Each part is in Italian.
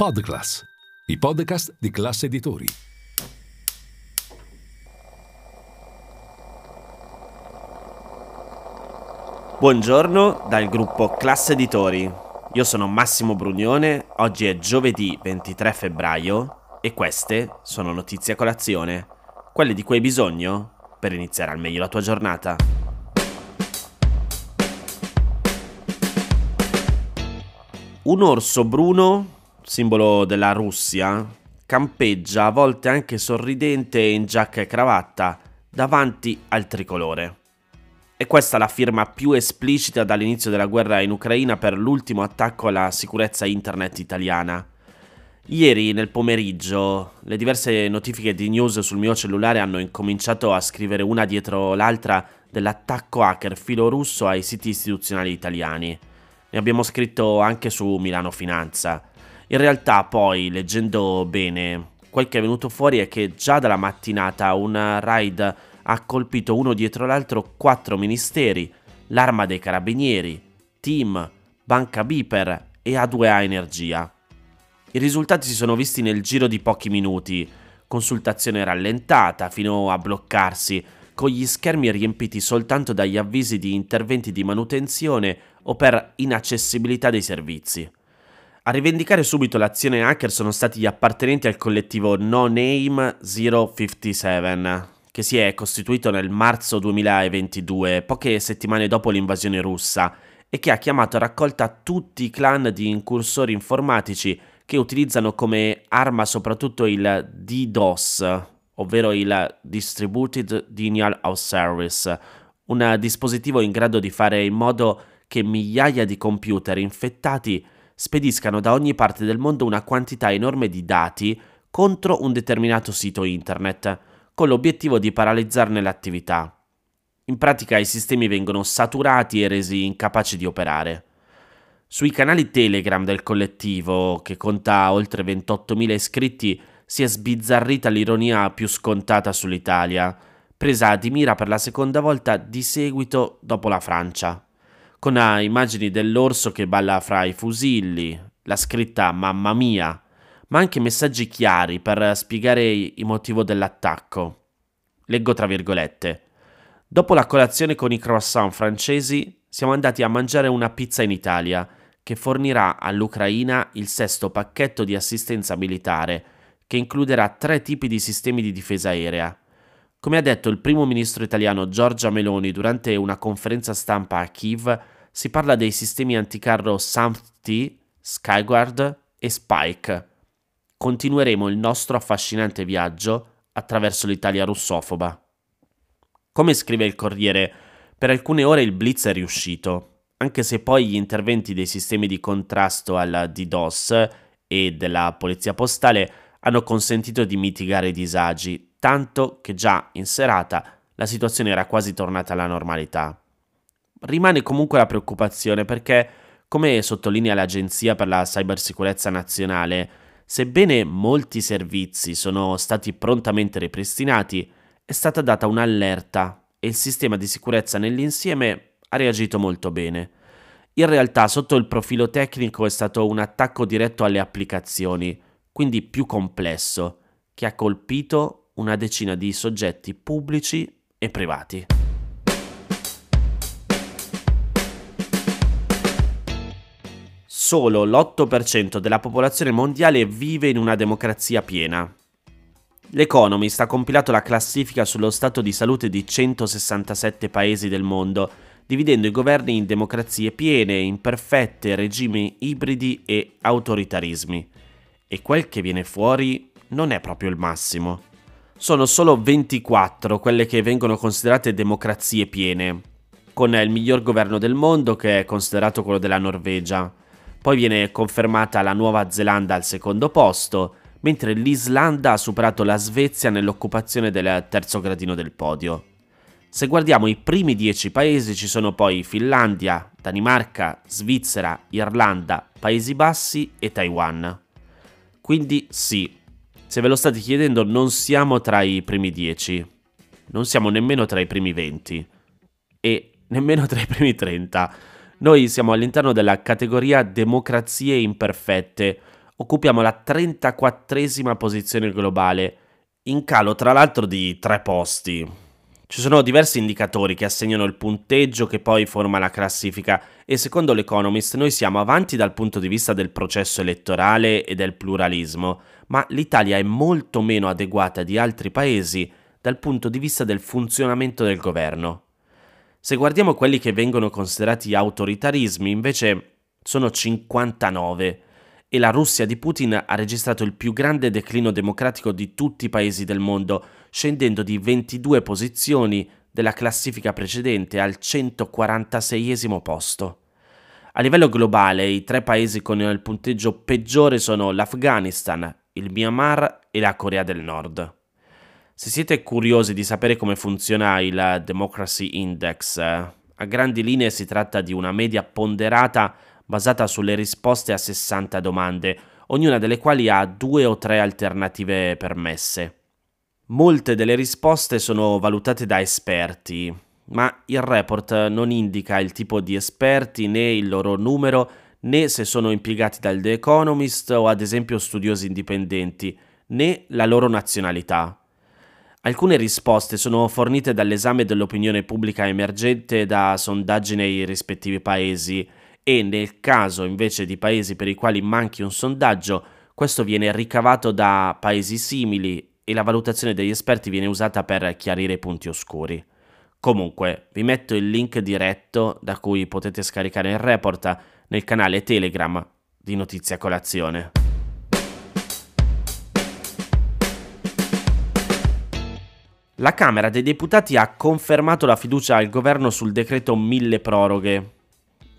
Podclass, i podcast di classe editori. Buongiorno dal gruppo Classe Editori. Io sono Massimo Brugnone, oggi è giovedì 23 febbraio e queste sono notizie a colazione, quelle di cui hai bisogno per iniziare al meglio la tua giornata. Un orso bruno simbolo della Russia, campeggia a volte anche sorridente in giacca e cravatta davanti al tricolore. E questa è la firma più esplicita dall'inizio della guerra in Ucraina per l'ultimo attacco alla sicurezza internet italiana. Ieri nel pomeriggio le diverse notifiche di news sul mio cellulare hanno incominciato a scrivere una dietro l'altra dell'attacco hacker filorusso ai siti istituzionali italiani. Ne abbiamo scritto anche su Milano Finanza. In realtà poi, leggendo bene, quel che è venuto fuori è che già dalla mattinata un raid ha colpito uno dietro l'altro quattro ministeri, l'Arma dei Carabinieri, Team, Banca Biper e A2A Energia. I risultati si sono visti nel giro di pochi minuti, consultazione rallentata fino a bloccarsi, con gli schermi riempiti soltanto dagli avvisi di interventi di manutenzione o per inaccessibilità dei servizi. A rivendicare subito l'azione hacker sono stati gli appartenenti al collettivo No Name 057, che si è costituito nel marzo 2022, poche settimane dopo l'invasione russa, e che ha chiamato a raccolta tutti i clan di incursori informatici che utilizzano come arma soprattutto il DDoS, ovvero il Distributed Denial of Service, un dispositivo in grado di fare in modo che migliaia di computer infettati spediscano da ogni parte del mondo una quantità enorme di dati contro un determinato sito internet, con l'obiettivo di paralizzarne l'attività. In pratica i sistemi vengono saturati e resi incapaci di operare. Sui canali Telegram del collettivo, che conta oltre 28.000 iscritti, si è sbizzarrita l'ironia più scontata sull'Italia, presa di mira per la seconda volta di seguito dopo la Francia con immagini dell'orso che balla fra i fusilli, la scritta Mamma mia, ma anche messaggi chiari per spiegare il motivo dell'attacco. Leggo tra virgolette. Dopo la colazione con i croissant francesi, siamo andati a mangiare una pizza in Italia, che fornirà all'Ucraina il sesto pacchetto di assistenza militare, che includerà tre tipi di sistemi di difesa aerea. Come ha detto il primo ministro italiano Giorgia Meloni durante una conferenza stampa a Kiev, si parla dei sistemi anticarro SAMT, Skyguard e Spike. Continueremo il nostro affascinante viaggio attraverso l'Italia russofoba. Come scrive il Corriere, per alcune ore il blitz è riuscito, anche se poi gli interventi dei sistemi di contrasto al DDoS e della polizia postale hanno consentito di mitigare i disagi, tanto che già in serata la situazione era quasi tornata alla normalità. Rimane comunque la preoccupazione perché, come sottolinea l'Agenzia per la Cybersicurezza Nazionale, sebbene molti servizi sono stati prontamente ripristinati, è stata data un'allerta e il sistema di sicurezza nell'insieme ha reagito molto bene. In realtà, sotto il profilo tecnico è stato un attacco diretto alle applicazioni, quindi più complesso, che ha colpito una decina di soggetti pubblici e privati. Solo l'8% della popolazione mondiale vive in una democrazia piena. L'Economist ha compilato la classifica sullo stato di salute di 167 paesi del mondo, dividendo i governi in democrazie piene, imperfette, regimi ibridi e autoritarismi. E quel che viene fuori non è proprio il massimo sono solo 24 quelle che vengono considerate democrazie piene, con il miglior governo del mondo che è considerato quello della Norvegia. Poi viene confermata la Nuova Zelanda al secondo posto, mentre l'Islanda ha superato la Svezia nell'occupazione del terzo gradino del podio. Se guardiamo i primi 10 paesi ci sono poi Finlandia, Danimarca, Svizzera, Irlanda, Paesi Bassi e Taiwan. Quindi sì, se ve lo state chiedendo, non siamo tra i primi 10, non siamo nemmeno tra i primi 20 e nemmeno tra i primi 30. Noi siamo all'interno della categoria democrazie imperfette, occupiamo la 34esima posizione globale, in calo tra l'altro di tre posti. Ci sono diversi indicatori che assegnano il punteggio che poi forma la classifica e secondo l'Economist noi siamo avanti dal punto di vista del processo elettorale e del pluralismo, ma l'Italia è molto meno adeguata di altri paesi dal punto di vista del funzionamento del governo. Se guardiamo quelli che vengono considerati autoritarismi, invece sono 59 e la Russia di Putin ha registrato il più grande declino democratico di tutti i paesi del mondo, scendendo di 22 posizioni della classifica precedente al 146 posto. A livello globale, i tre paesi con il punteggio peggiore sono l'Afghanistan, il Myanmar e la Corea del Nord. Se siete curiosi di sapere come funziona il Democracy Index, a grandi linee si tratta di una media ponderata basata sulle risposte a 60 domande, ognuna delle quali ha due o tre alternative permesse. Molte delle risposte sono valutate da esperti, ma il report non indica il tipo di esperti né il loro numero né se sono impiegati dal The Economist o ad esempio studiosi indipendenti, né la loro nazionalità. Alcune risposte sono fornite dall'esame dell'opinione pubblica emergente da sondaggi nei rispettivi paesi e nel caso invece di paesi per i quali manchi un sondaggio, questo viene ricavato da paesi simili e la valutazione degli esperti viene usata per chiarire i punti oscuri. Comunque, vi metto il link diretto da cui potete scaricare il report nel canale Telegram di Notizia Colazione. La Camera dei Deputati ha confermato la fiducia al governo sul decreto mille proroghe,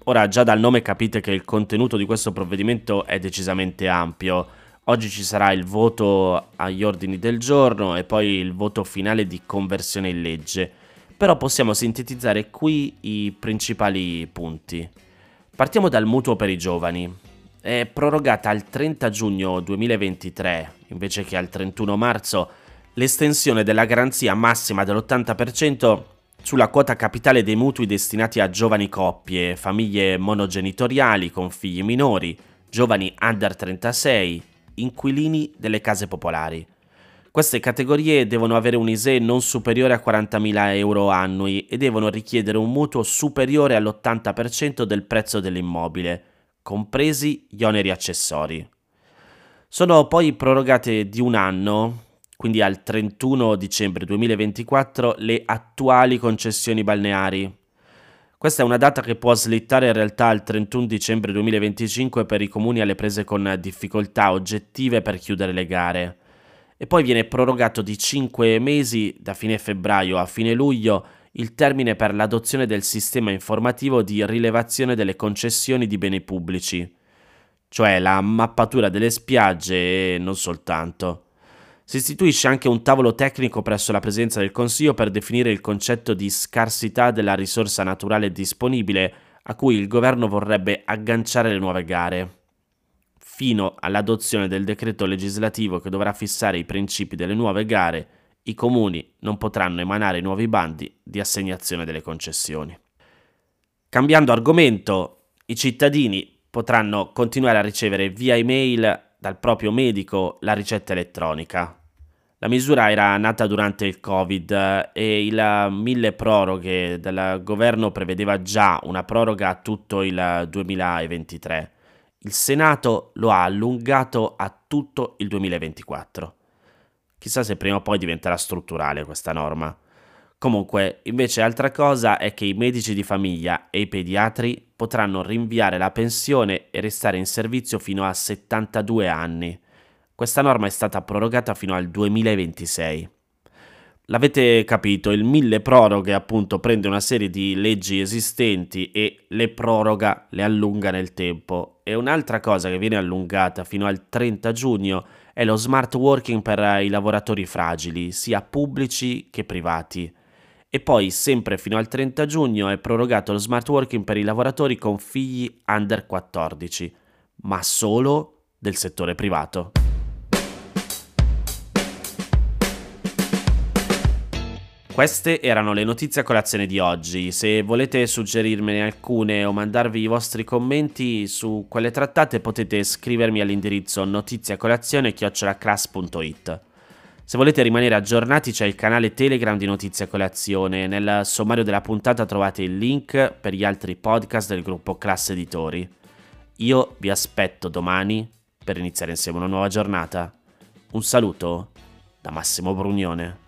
Ora già dal nome capite che il contenuto di questo provvedimento è decisamente ampio. Oggi ci sarà il voto agli ordini del giorno e poi il voto finale di conversione in legge. Però possiamo sintetizzare qui i principali punti. Partiamo dal mutuo per i giovani. È prorogata al 30 giugno 2023, invece che al 31 marzo, l'estensione della garanzia massima dell'80% sulla quota capitale dei mutui destinati a giovani coppie, famiglie monogenitoriali con figli minori, giovani under 36, inquilini delle case popolari. Queste categorie devono avere un ISE non superiore a 40.000 euro annui e devono richiedere un mutuo superiore all'80% del prezzo dell'immobile, compresi gli oneri accessori. Sono poi prorogate di un anno quindi al 31 dicembre 2024, le attuali concessioni balneari. Questa è una data che può slittare in realtà al 31 dicembre 2025 per i comuni alle prese con difficoltà oggettive per chiudere le gare. E poi viene prorogato di 5 mesi, da fine febbraio a fine luglio, il termine per l'adozione del sistema informativo di rilevazione delle concessioni di beni pubblici, cioè la mappatura delle spiagge e non soltanto. Si istituisce anche un tavolo tecnico presso la presenza del Consiglio per definire il concetto di scarsità della risorsa naturale disponibile a cui il governo vorrebbe agganciare le nuove gare. Fino all'adozione del decreto legislativo che dovrà fissare i principi delle nuove gare, i comuni non potranno emanare nuovi bandi di assegnazione delle concessioni. Cambiando argomento, i cittadini potranno continuare a ricevere via email dal proprio medico la ricetta elettronica. La misura era nata durante il Covid eh, e il mille proroghe del governo prevedeva già una proroga a tutto il 2023. Il Senato lo ha allungato a tutto il 2024. Chissà se prima o poi diventerà strutturale questa norma. Comunque, invece altra cosa è che i medici di famiglia e i pediatri potranno rinviare la pensione e restare in servizio fino a 72 anni. Questa norma è stata prorogata fino al 2026. L'avete capito, il mille proroghe appunto prende una serie di leggi esistenti e le proroga, le allunga nel tempo. E un'altra cosa che viene allungata fino al 30 giugno è lo smart working per i lavoratori fragili, sia pubblici che privati. E poi, sempre fino al 30 giugno, è prorogato lo smart working per i lavoratori con figli under 14, ma solo del settore privato. Queste erano le notizie a colazione di oggi. Se volete suggerirmene alcune o mandarvi i vostri commenti su quelle trattate potete scrivermi all'indirizzo notiziacolazione.it. Se volete rimanere aggiornati c'è il canale Telegram di Notizie a Colazione. Nel sommario della puntata trovate il link per gli altri podcast del gruppo Classe Editori. Io vi aspetto domani per iniziare insieme una nuova giornata. Un saluto da Massimo Brugnone.